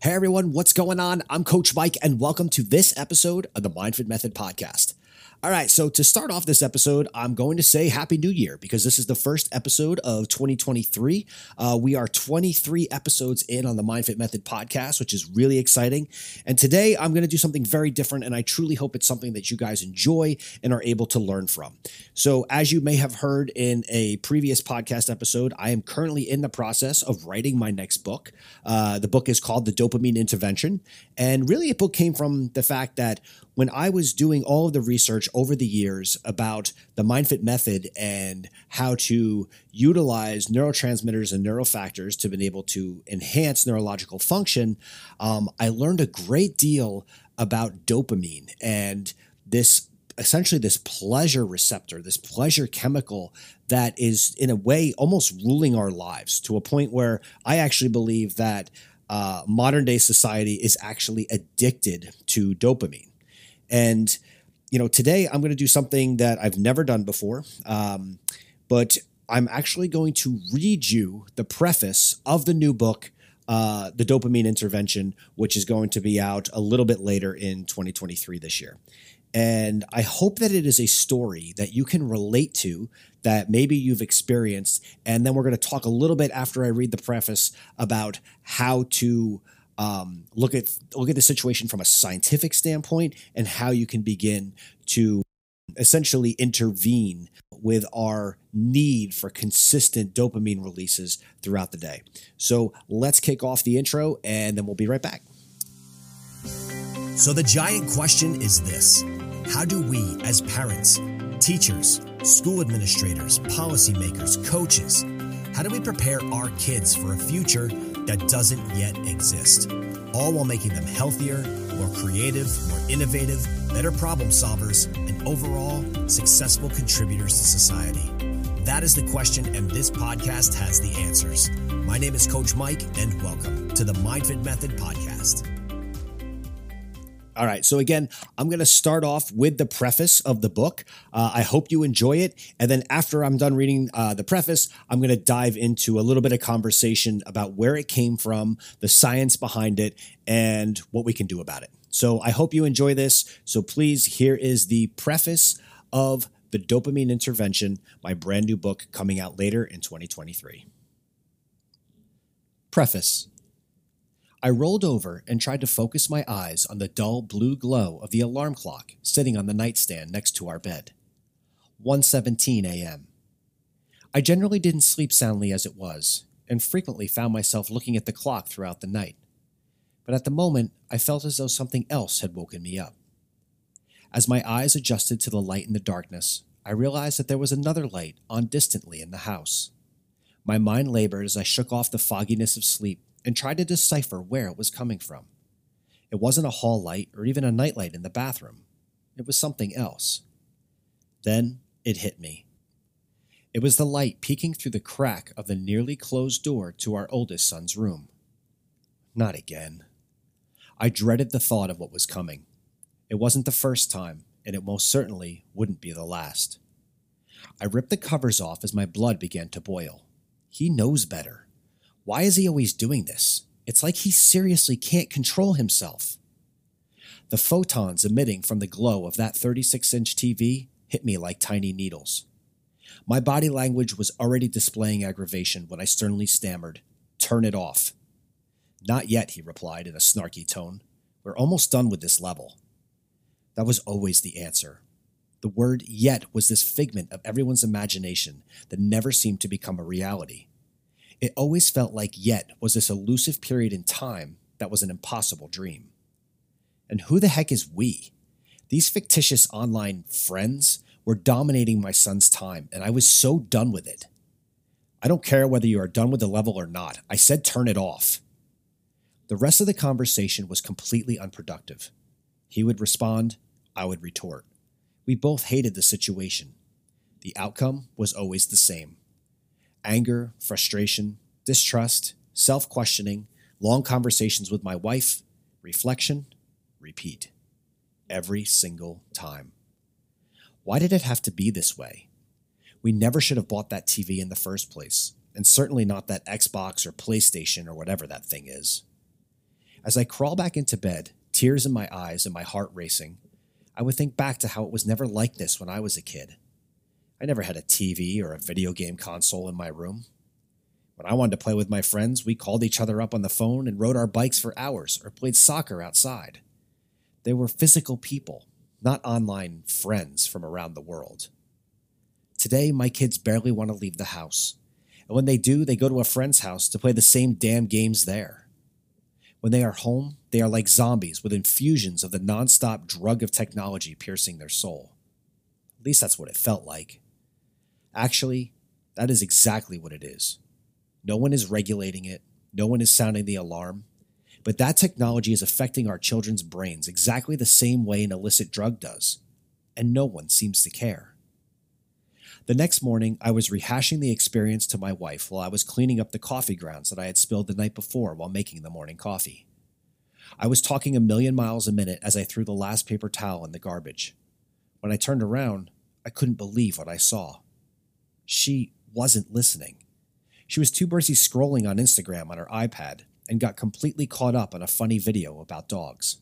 Hey everyone, what's going on? I'm Coach Mike, and welcome to this episode of the MindFit Method Podcast. All right, so to start off this episode, I'm going to say Happy New Year because this is the first episode of 2023. Uh, we are 23 episodes in on the MindFit Method podcast, which is really exciting. And today I'm going to do something very different, and I truly hope it's something that you guys enjoy and are able to learn from. So, as you may have heard in a previous podcast episode, I am currently in the process of writing my next book. Uh, the book is called The Dopamine Intervention. And really, a book came from the fact that when I was doing all of the research over the years about the MindFit method and how to utilize neurotransmitters and neurofactors to be able to enhance neurological function, um, I learned a great deal about dopamine and this essentially this pleasure receptor, this pleasure chemical that is in a way almost ruling our lives to a point where I actually believe that uh, modern day society is actually addicted to dopamine. And you know, today I'm going to do something that I've never done before, um, but I'm actually going to read you the preface of the new book. Uh, the dopamine intervention, which is going to be out a little bit later in 2023 this year. And I hope that it is a story that you can relate to, that maybe you've experienced. And then we're going to talk a little bit after I read the preface about how to um, look at look at the situation from a scientific standpoint and how you can begin to essentially intervene with our need for consistent dopamine releases throughout the day. So let's kick off the intro and then we'll be right back. So, the giant question is this How do we, as parents, teachers, school administrators, policymakers, coaches, how do we prepare our kids for a future that doesn't yet exist, all while making them healthier, more creative, more innovative, better problem solvers, and overall successful contributors to society? That is the question, and this podcast has the answers. My name is Coach Mike, and welcome to the MindFit Method Podcast. All right. So, again, I'm going to start off with the preface of the book. Uh, I hope you enjoy it. And then, after I'm done reading uh, the preface, I'm going to dive into a little bit of conversation about where it came from, the science behind it, and what we can do about it. So, I hope you enjoy this. So, please, here is the preface of The Dopamine Intervention, my brand new book coming out later in 2023. Preface I rolled over and tried to focus my eyes on the dull blue glow of the alarm clock sitting on the nightstand next to our bed. 1:17 a.m. I generally didn't sleep soundly as it was, and frequently found myself looking at the clock throughout the night. But at the moment, I felt as though something else had woken me up. As my eyes adjusted to the light in the darkness, I realized that there was another light on distantly in the house. My mind labored as I shook off the fogginess of sleep and tried to decipher where it was coming from. It wasn't a hall light or even a nightlight in the bathroom. It was something else. Then it hit me. It was the light peeking through the crack of the nearly closed door to our oldest son's room. Not again. I dreaded the thought of what was coming. It wasn't the first time, and it most certainly wouldn't be the last. I ripped the covers off as my blood began to boil. He knows better. Why is he always doing this? It's like he seriously can't control himself. The photons emitting from the glow of that 36 inch TV hit me like tiny needles. My body language was already displaying aggravation when I sternly stammered, Turn it off. Not yet, he replied in a snarky tone. We're almost done with this level. That was always the answer. The word yet was this figment of everyone's imagination that never seemed to become a reality. It always felt like yet was this elusive period in time that was an impossible dream. And who the heck is we? These fictitious online friends were dominating my son's time, and I was so done with it. I don't care whether you are done with the level or not. I said turn it off. The rest of the conversation was completely unproductive. He would respond, I would retort. We both hated the situation. The outcome was always the same anger, frustration, distrust, self questioning, long conversations with my wife, reflection, repeat. Every single time. Why did it have to be this way? We never should have bought that TV in the first place, and certainly not that Xbox or PlayStation or whatever that thing is. As I crawl back into bed, tears in my eyes and my heart racing, I would think back to how it was never like this when I was a kid. I never had a TV or a video game console in my room. When I wanted to play with my friends, we called each other up on the phone and rode our bikes for hours or played soccer outside. They were physical people, not online friends from around the world. Today, my kids barely want to leave the house. And when they do, they go to a friend's house to play the same damn games there. When they are home, they are like zombies with infusions of the nonstop drug of technology piercing their soul. At least that's what it felt like. Actually, that is exactly what it is. No one is regulating it, no one is sounding the alarm, but that technology is affecting our children's brains exactly the same way an illicit drug does, and no one seems to care. The next morning, I was rehashing the experience to my wife while I was cleaning up the coffee grounds that I had spilled the night before while making the morning coffee. I was talking a million miles a minute as I threw the last paper towel in the garbage. When I turned around, I couldn't believe what I saw. She wasn't listening. She was too busy scrolling on Instagram on her iPad and got completely caught up on a funny video about dogs.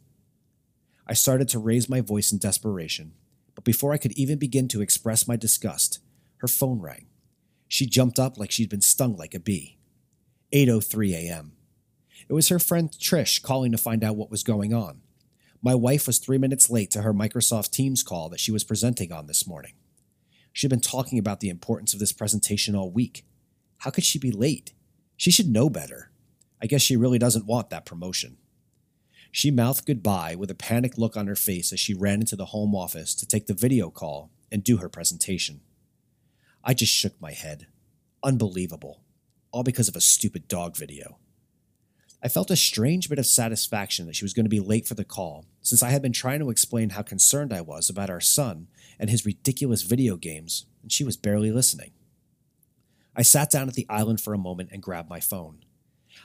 I started to raise my voice in desperation, but before I could even begin to express my disgust, her phone rang. She jumped up like she'd been stung like a bee. 8:03 a.m. It was her friend Trish calling to find out what was going on. My wife was 3 minutes late to her Microsoft Teams call that she was presenting on this morning. She had been talking about the importance of this presentation all week. How could she be late? She should know better. I guess she really doesn't want that promotion. She mouthed goodbye with a panicked look on her face as she ran into the home office to take the video call and do her presentation. I just shook my head. Unbelievable. All because of a stupid dog video. I felt a strange bit of satisfaction that she was going to be late for the call, since I had been trying to explain how concerned I was about our son and his ridiculous video games, and she was barely listening. I sat down at the island for a moment and grabbed my phone.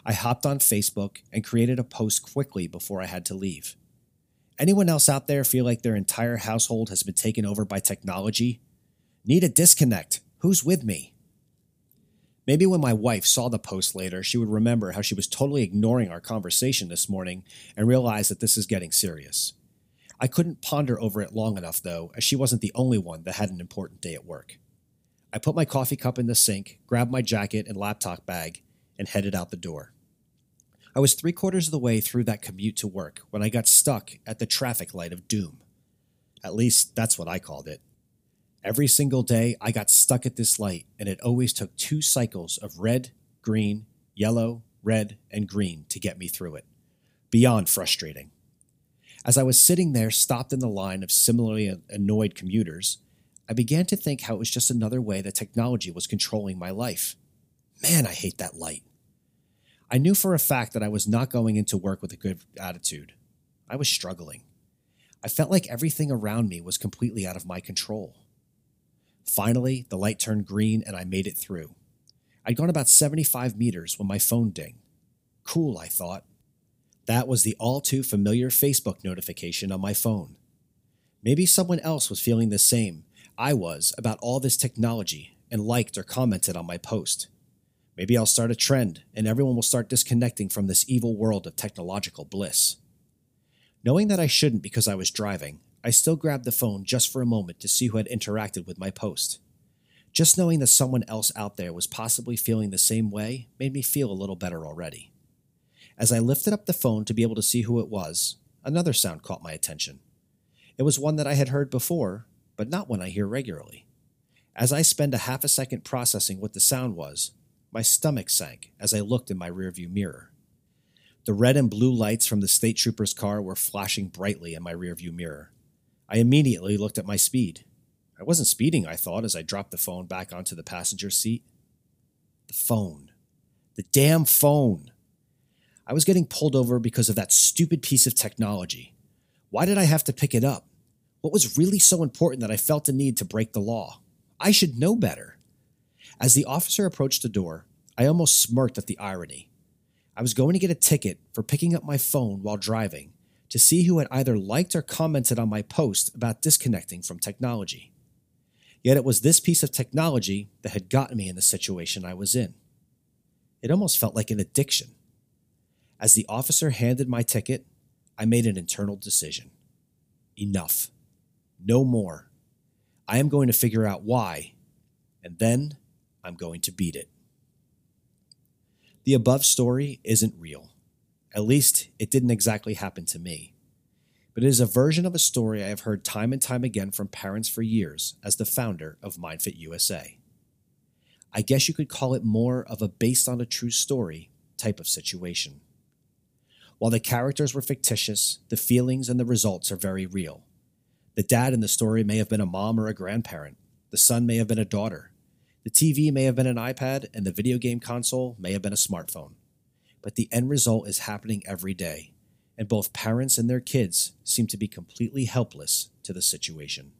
I hopped on Facebook and created a post quickly before I had to leave. Anyone else out there feel like their entire household has been taken over by technology? Need a disconnect. Who's with me? Maybe when my wife saw the post later, she would remember how she was totally ignoring our conversation this morning and realize that this is getting serious. I couldn't ponder over it long enough, though, as she wasn't the only one that had an important day at work. I put my coffee cup in the sink, grabbed my jacket and laptop bag, and headed out the door. I was three quarters of the way through that commute to work when I got stuck at the traffic light of doom. At least, that's what I called it. Every single day, I got stuck at this light, and it always took two cycles of red, green, yellow, red, and green to get me through it. Beyond frustrating. As I was sitting there, stopped in the line of similarly annoyed commuters, I began to think how it was just another way that technology was controlling my life. Man, I hate that light. I knew for a fact that I was not going into work with a good attitude. I was struggling. I felt like everything around me was completely out of my control. Finally, the light turned green and I made it through. I'd gone about 75 meters when my phone dinged. Cool, I thought. That was the all too familiar Facebook notification on my phone. Maybe someone else was feeling the same I was about all this technology and liked or commented on my post. Maybe I'll start a trend and everyone will start disconnecting from this evil world of technological bliss. Knowing that I shouldn't because I was driving, I still grabbed the phone just for a moment to see who had interacted with my post. Just knowing that someone else out there was possibly feeling the same way made me feel a little better already. As I lifted up the phone to be able to see who it was, another sound caught my attention. It was one that I had heard before, but not one I hear regularly. As I spent a half a second processing what the sound was, my stomach sank as I looked in my rearview mirror. The red and blue lights from the state trooper's car were flashing brightly in my rearview mirror. I immediately looked at my speed. I wasn't speeding, I thought, as I dropped the phone back onto the passenger seat. The phone. The damn phone. I was getting pulled over because of that stupid piece of technology. Why did I have to pick it up? What was really so important that I felt the need to break the law? I should know better. As the officer approached the door, I almost smirked at the irony. I was going to get a ticket for picking up my phone while driving to see who had either liked or commented on my post about disconnecting from technology. Yet it was this piece of technology that had gotten me in the situation I was in. It almost felt like an addiction. As the officer handed my ticket, I made an internal decision. Enough. No more. I am going to figure out why, and then I'm going to beat it. The above story isn't real. At least, it didn't exactly happen to me. But it is a version of a story I have heard time and time again from parents for years as the founder of MindFit USA. I guess you could call it more of a based on a true story type of situation. While the characters were fictitious, the feelings and the results are very real. The dad in the story may have been a mom or a grandparent. The son may have been a daughter. The TV may have been an iPad, and the video game console may have been a smartphone. But the end result is happening every day, and both parents and their kids seem to be completely helpless to the situation.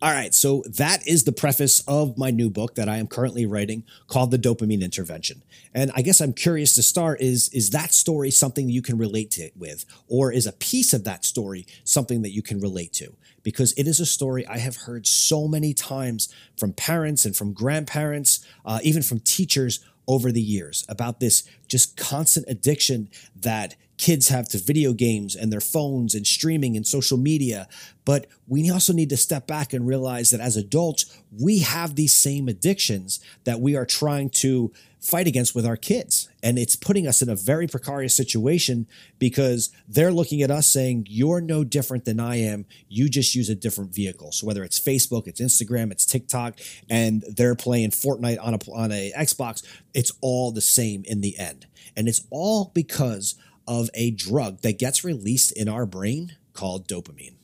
All right, so that is the preface of my new book that I am currently writing called The Dopamine Intervention. And I guess I'm curious to start is is that story something you can relate to it with or is a piece of that story something that you can relate to? Because it is a story I have heard so many times from parents and from grandparents, uh, even from teachers over the years about this just constant addiction that kids have to video games and their phones and streaming and social media. But we also need to step back and realize that as adults, we have these same addictions that we are trying to fight against with our kids. And it's putting us in a very precarious situation because they're looking at us saying, You're no different than I am. You just use a different vehicle. So whether it's Facebook, it's Instagram, it's TikTok, and they're playing Fortnite on a, on a Xbox, it's all the same in the end. And it's all because of a drug that gets released in our brain called dopamine.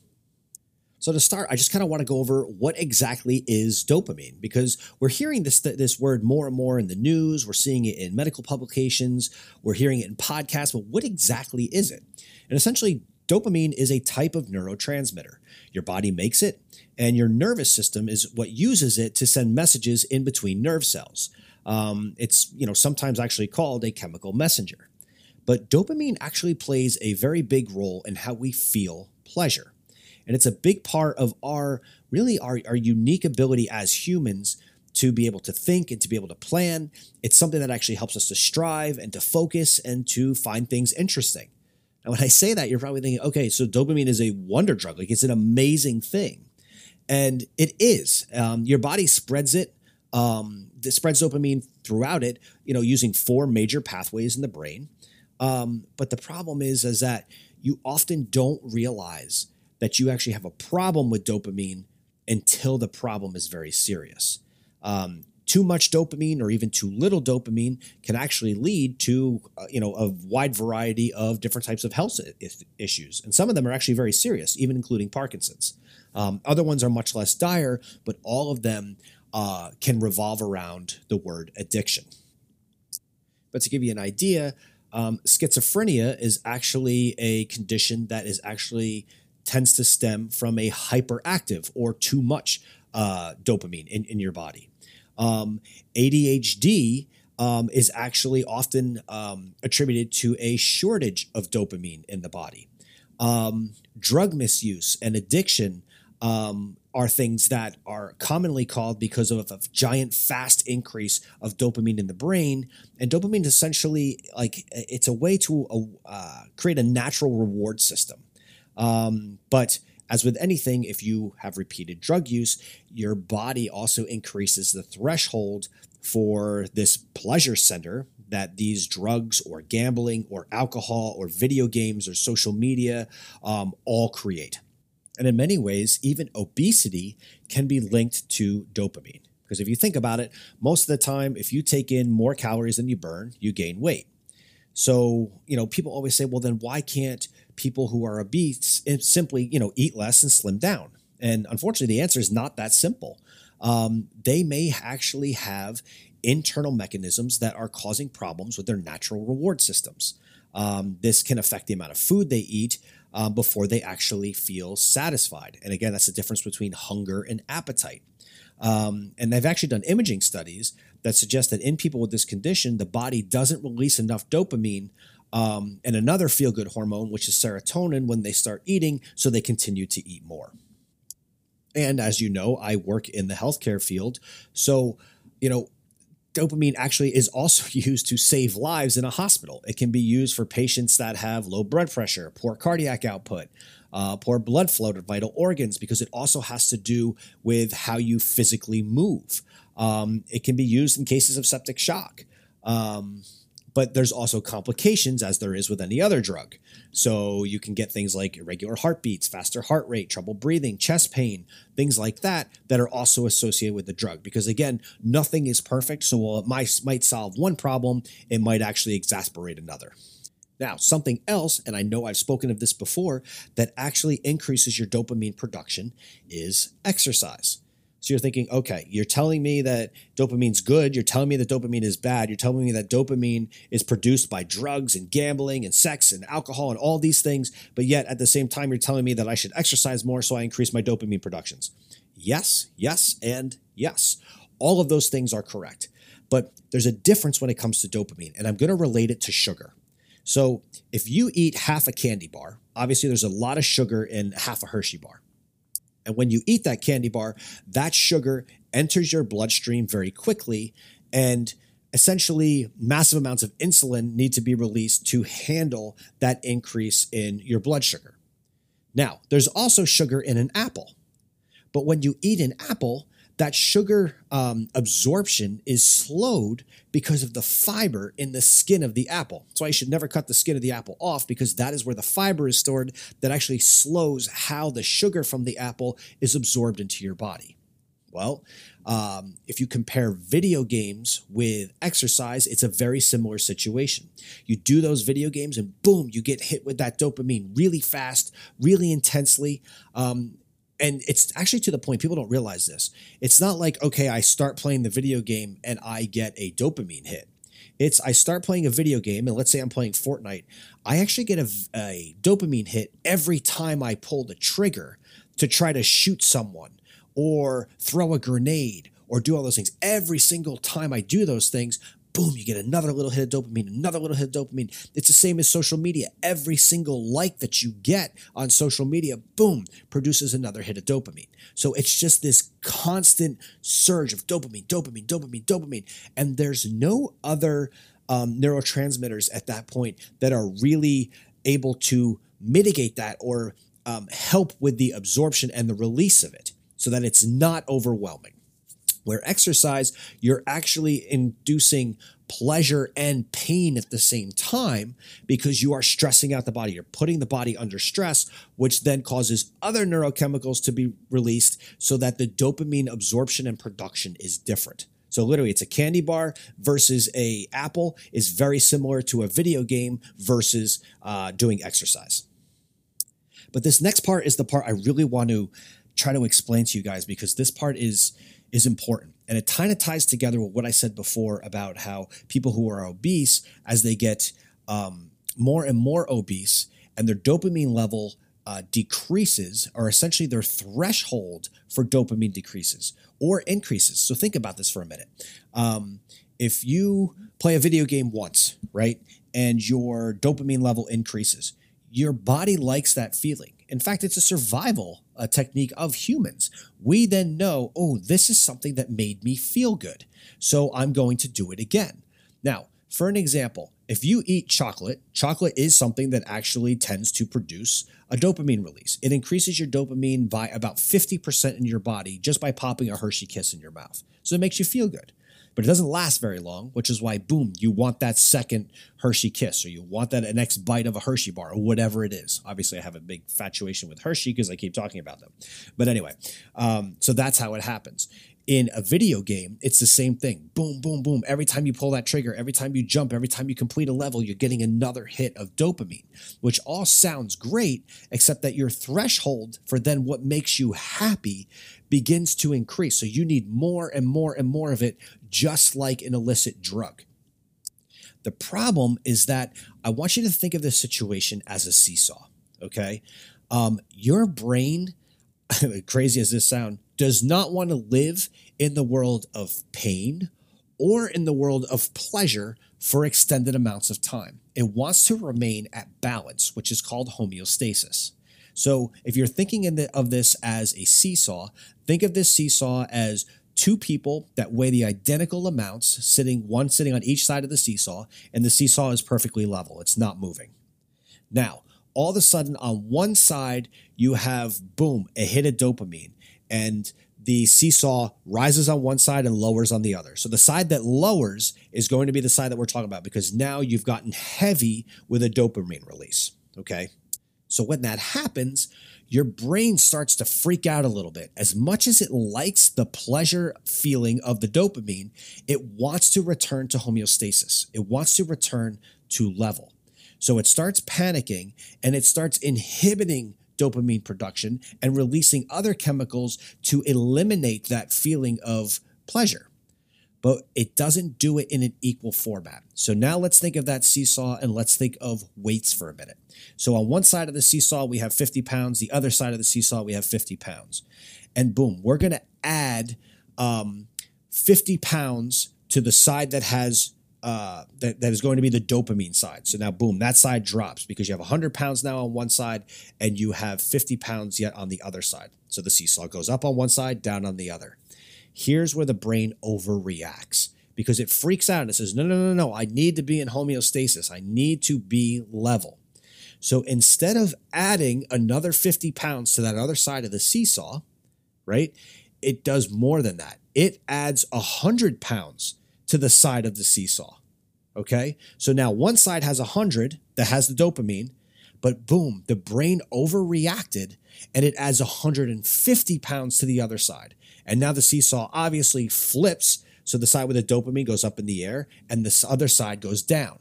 So to start, I just kind of want to go over what exactly is dopamine because we're hearing this this word more and more in the news, we're seeing it in medical publications, we're hearing it in podcasts, but what exactly is it? And essentially dopamine is a type of neurotransmitter. Your body makes it and your nervous system is what uses it to send messages in between nerve cells. Um, it's you know sometimes actually called a chemical messenger. But dopamine actually plays a very big role in how we feel pleasure. And it's a big part of our really our, our unique ability as humans to be able to think and to be able to plan. It's something that actually helps us to strive and to focus and to find things interesting. Now, when I say that, you're probably thinking, okay, so dopamine is a wonder drug. Like it's an amazing thing. And it is. Um, your body spreads it, um, it spreads dopamine throughout it, you know, using four major pathways in the brain. Um, but the problem is, is that you often don't realize that you actually have a problem with dopamine until the problem is very serious. Um, too much dopamine or even too little dopamine can actually lead to uh, you know a wide variety of different types of health issues. And some of them are actually very serious even including parkinson's. Um, other ones are much less dire but all of them uh, can revolve around the word addiction. But to give you an idea um, schizophrenia is actually a condition that is actually tends to stem from a hyperactive or too much uh, dopamine in, in your body. Um, ADHD um, is actually often um, attributed to a shortage of dopamine in the body. Um, drug misuse and addiction um, are things that are commonly called because of a giant fast increase of dopamine in the brain and dopamine is essentially like it's a way to uh, create a natural reward system um, but as with anything if you have repeated drug use your body also increases the threshold for this pleasure center that these drugs or gambling or alcohol or video games or social media um, all create and in many ways, even obesity can be linked to dopamine. Because if you think about it, most of the time, if you take in more calories than you burn, you gain weight. So, you know, people always say, well, then why can't people who are obese simply, you know, eat less and slim down? And unfortunately, the answer is not that simple. Um, they may actually have internal mechanisms that are causing problems with their natural reward systems. Um, this can affect the amount of food they eat, um, before they actually feel satisfied. And again, that's the difference between hunger and appetite. Um, and they've actually done imaging studies that suggest that in people with this condition, the body doesn't release enough dopamine um, and another feel good hormone, which is serotonin, when they start eating, so they continue to eat more. And as you know, I work in the healthcare field. So, you know, dopamine actually is also used to save lives in a hospital. It can be used for patients that have low blood pressure, poor cardiac output, uh, poor blood flow to vital organs, because it also has to do with how you physically move. Um, it can be used in cases of septic shock. Um, but there's also complications as there is with any other drug. So you can get things like irregular heartbeats, faster heart rate, trouble breathing, chest pain, things like that that are also associated with the drug. Because again, nothing is perfect. So while it might, might solve one problem, it might actually exacerbate another. Now, something else, and I know I've spoken of this before, that actually increases your dopamine production is exercise. So you're thinking, okay, you're telling me that dopamine's good. You're telling me that dopamine is bad. You're telling me that dopamine is produced by drugs and gambling and sex and alcohol and all these things. But yet at the same time, you're telling me that I should exercise more so I increase my dopamine productions. Yes, yes, and yes. All of those things are correct. But there's a difference when it comes to dopamine, and I'm going to relate it to sugar. So if you eat half a candy bar, obviously there's a lot of sugar in half a Hershey bar. And when you eat that candy bar, that sugar enters your bloodstream very quickly. And essentially, massive amounts of insulin need to be released to handle that increase in your blood sugar. Now, there's also sugar in an apple. But when you eat an apple, that sugar um, absorption is slowed because of the fiber in the skin of the apple. That's why you should never cut the skin of the apple off because that is where the fiber is stored that actually slows how the sugar from the apple is absorbed into your body. Well, um, if you compare video games with exercise, it's a very similar situation. You do those video games and boom, you get hit with that dopamine really fast, really intensely. Um, and it's actually to the point people don't realize this. It's not like, okay, I start playing the video game and I get a dopamine hit. It's I start playing a video game, and let's say I'm playing Fortnite. I actually get a, a dopamine hit every time I pull the trigger to try to shoot someone or throw a grenade or do all those things. Every single time I do those things, boom, you get another little hit of dopamine, another little hit of dopamine. It's the same as social media. Every single like that you get on social media, boom, produces another hit of dopamine. So it's just this constant surge of dopamine, dopamine, dopamine, dopamine. And there's no other um, neurotransmitters at that point that are really able to mitigate that or um, help with the absorption and the release of it so that it's not overwhelming. Where exercise, you're actually inducing pleasure and pain at the same time because you are stressing out the body. You're putting the body under stress, which then causes other neurochemicals to be released so that the dopamine absorption and production is different. So literally it's a candy bar versus a apple is very similar to a video game versus uh, doing exercise. But this next part is the part I really want to try to explain to you guys because this part is is important. And it kind of ties together with what I said before about how people who are obese, as they get um, more and more obese and their dopamine level uh, decreases, or essentially their threshold for dopamine decreases or increases. So think about this for a minute. Um, if you play a video game once, right, and your dopamine level increases, your body likes that feeling. In fact, it's a survival uh, technique of humans. We then know, oh, this is something that made me feel good. So I'm going to do it again. Now, for an example, if you eat chocolate, chocolate is something that actually tends to produce a dopamine release. It increases your dopamine by about 50% in your body just by popping a Hershey kiss in your mouth. So it makes you feel good but it doesn't last very long, which is why, boom, you want that second Hershey kiss or you want that next bite of a Hershey bar or whatever it is. Obviously, I have a big fatuation with Hershey because I keep talking about them. But anyway, um, so that's how it happens. In a video game, it's the same thing. Boom, boom, boom. Every time you pull that trigger, every time you jump, every time you complete a level, you're getting another hit of dopamine, which all sounds great, except that your threshold for then what makes you happy begins to increase. So you need more and more and more of it, just like an illicit drug. The problem is that I want you to think of this situation as a seesaw, okay? Um, your brain, crazy as this sounds, does not want to live in the world of pain or in the world of pleasure for extended amounts of time. It wants to remain at balance, which is called homeostasis. So if you're thinking the, of this as a seesaw, think of this seesaw as two people that weigh the identical amounts, sitting one sitting on each side of the seesaw, and the seesaw is perfectly level. It's not moving. Now, all of a sudden, on one side, you have boom, a hit of dopamine, and the seesaw rises on one side and lowers on the other. So the side that lowers is going to be the side that we're talking about because now you've gotten heavy with a dopamine release. Okay. So when that happens, your brain starts to freak out a little bit. As much as it likes the pleasure feeling of the dopamine, it wants to return to homeostasis. It wants to return to level. So it starts panicking and it starts inhibiting dopamine production and releasing other chemicals to eliminate that feeling of pleasure. But it doesn't do it in an equal format. So now let's think of that seesaw and let's think of weights for a minute. So on one side of the seesaw, we have 50 pounds. The other side of the seesaw, we have 50 pounds. And boom, we're going to add um, 50 pounds to the side that has uh, that, that is going to be the dopamine side. So now, boom, that side drops because you have 100 pounds now on one side and you have 50 pounds yet on the other side. So the seesaw goes up on one side, down on the other. Here's where the brain overreacts because it freaks out and it says, no, no, no, no, I need to be in homeostasis. I need to be level. So instead of adding another 50 pounds to that other side of the seesaw, right, it does more than that. It adds 100 pounds to the side of the seesaw. Okay. So now one side has 100 that has the dopamine, but boom, the brain overreacted and it adds 150 pounds to the other side. And now the seesaw obviously flips. So the side with the dopamine goes up in the air and the other side goes down.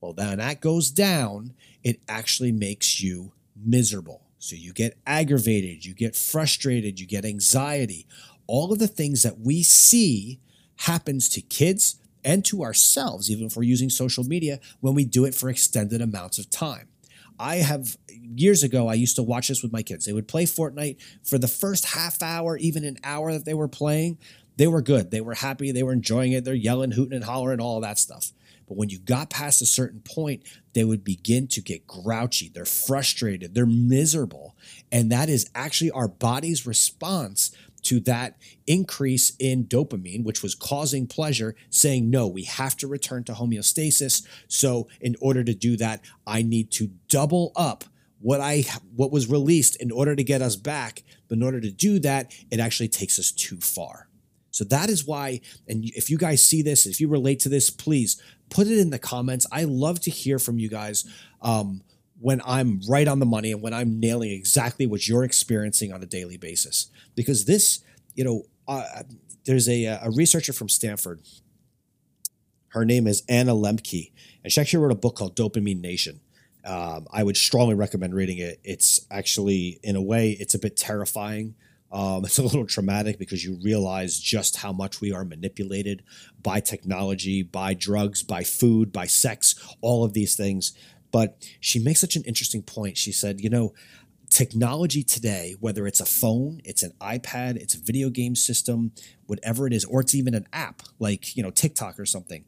Well, then that goes down, it actually makes you miserable. So you get aggravated, you get frustrated, you get anxiety. All of the things that we see happens to kids and to ourselves, even if we're using social media, when we do it for extended amounts of time. I have years ago, I used to watch this with my kids. They would play Fortnite for the first half hour, even an hour that they were playing. They were good. They were happy. They were enjoying it. They're yelling, hooting, and hollering, all that stuff. But when you got past a certain point, they would begin to get grouchy. They're frustrated. They're miserable. And that is actually our body's response to that increase in dopamine, which was causing pleasure, saying, no, we have to return to homeostasis. So, in order to do that, I need to double up what I what was released in order to get us back. But in order to do that, it actually takes us too far. So that is why, and if you guys see this, if you relate to this, please put it in the comments. I love to hear from you guys. Um, when I'm right on the money and when I'm nailing exactly what you're experiencing on a daily basis. Because this, you know, uh, there's a, a researcher from Stanford. Her name is Anna Lembke, and she actually wrote a book called Dopamine Nation. Um, I would strongly recommend reading it. It's actually, in a way, it's a bit terrifying. Um, it's a little traumatic because you realize just how much we are manipulated by technology, by drugs, by food, by sex, all of these things. But she makes such an interesting point. She said, you know, technology today, whether it's a phone, it's an iPad, it's a video game system, whatever it is, or it's even an app like, you know, TikTok or something,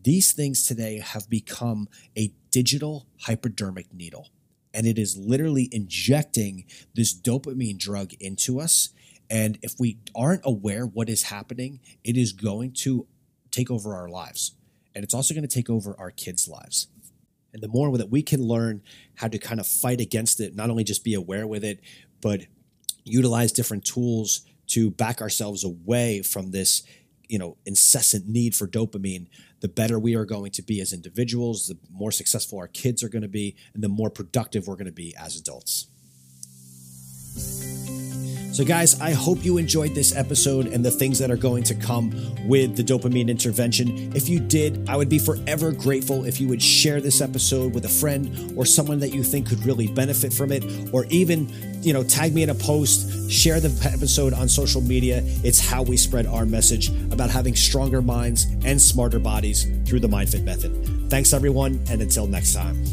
these things today have become a digital hypodermic needle. And it is literally injecting this dopamine drug into us. And if we aren't aware what is happening, it is going to take over our lives. And it's also going to take over our kids' lives. And the more that we can learn how to kind of fight against it, not only just be aware with it, but utilize different tools to back ourselves away from this you know incessant need for dopamine the better we are going to be as individuals the more successful our kids are going to be and the more productive we're going to be as adults so, guys, I hope you enjoyed this episode and the things that are going to come with the dopamine intervention. If you did, I would be forever grateful if you would share this episode with a friend or someone that you think could really benefit from it, or even, you know, tag me in a post, share the episode on social media. It's how we spread our message about having stronger minds and smarter bodies through the MindFit method. Thanks, everyone, and until next time.